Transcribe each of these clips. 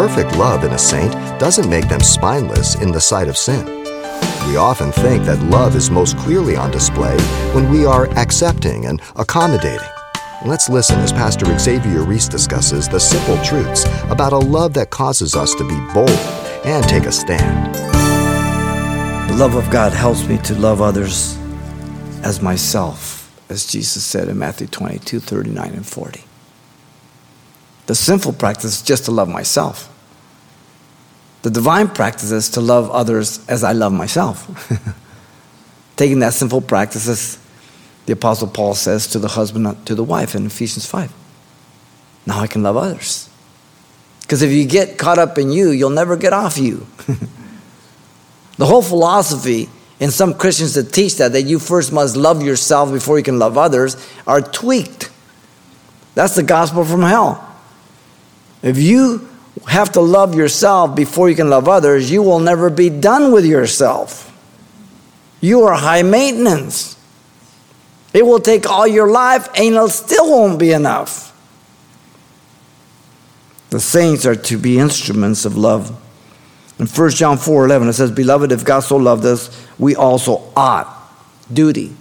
perfect love in a saint doesn't make them spineless in the sight of sin. We often think that love is most clearly on display when we are accepting and accommodating. Let's listen as Pastor Xavier Reese discusses the simple truths about a love that causes us to be bold and take a stand. The love of God helps me to love others as myself, as Jesus said in Matthew 22 39 and 40. The sinful practice is just to love myself. The divine practice is to love others as I love myself. Taking that simple practice, as the Apostle Paul says to the husband, uh, to the wife in Ephesians 5. Now I can love others. Because if you get caught up in you, you'll never get off you. the whole philosophy in some Christians that teach that, that you first must love yourself before you can love others, are tweaked. That's the gospel from hell. If you have to love yourself before you can love others, you will never be done with yourself. You are high maintenance. It will take all your life and it still won't be enough. The saints are to be instruments of love. In 1 John 4 11, it says, Beloved, if God so loved us, we also ought, duty,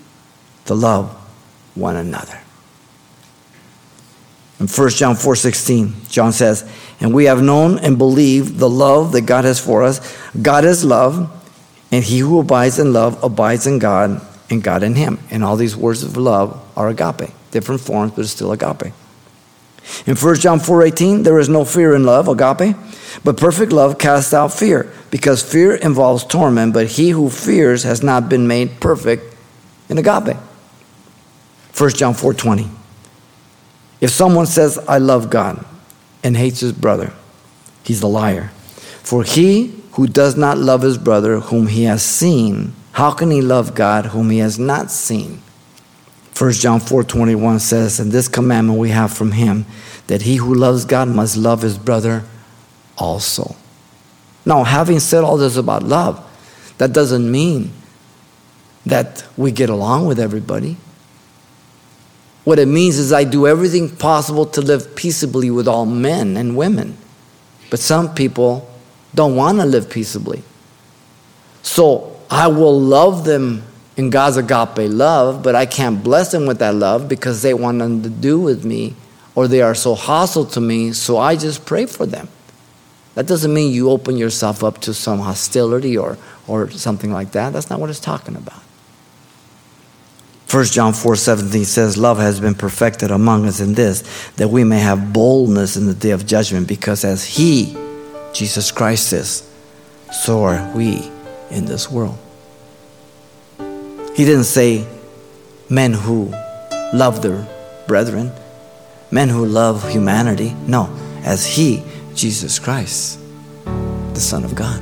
to love one another. In 1 John 4 16, John says, And we have known and believed the love that God has for us. God is love, and he who abides in love abides in God, and God in him. And all these words of love are agape. Different forms, but it's still agape. In 1 John 4 18, there is no fear in love, agape, but perfect love casts out fear, because fear involves torment, but he who fears has not been made perfect in agape. 1 John 4 20. If someone says, I love God, and hates his brother, he's a liar. For he who does not love his brother whom he has seen, how can he love God whom he has not seen? 1 John 4:21 says, "And this commandment we have from him, that he who loves God must love his brother also." Now, having said all this about love, that doesn't mean that we get along with everybody. What it means is I do everything possible to live peaceably with all men and women. But some people don't want to live peaceably. So I will love them in God's agape love, but I can't bless them with that love because they want nothing to do with me or they are so hostile to me, so I just pray for them. That doesn't mean you open yourself up to some hostility or, or something like that. That's not what it's talking about. 1 John 4 17 says, Love has been perfected among us in this, that we may have boldness in the day of judgment, because as He, Jesus Christ, is, so are we in this world. He didn't say men who love their brethren, men who love humanity. No, as He, Jesus Christ, the Son of God.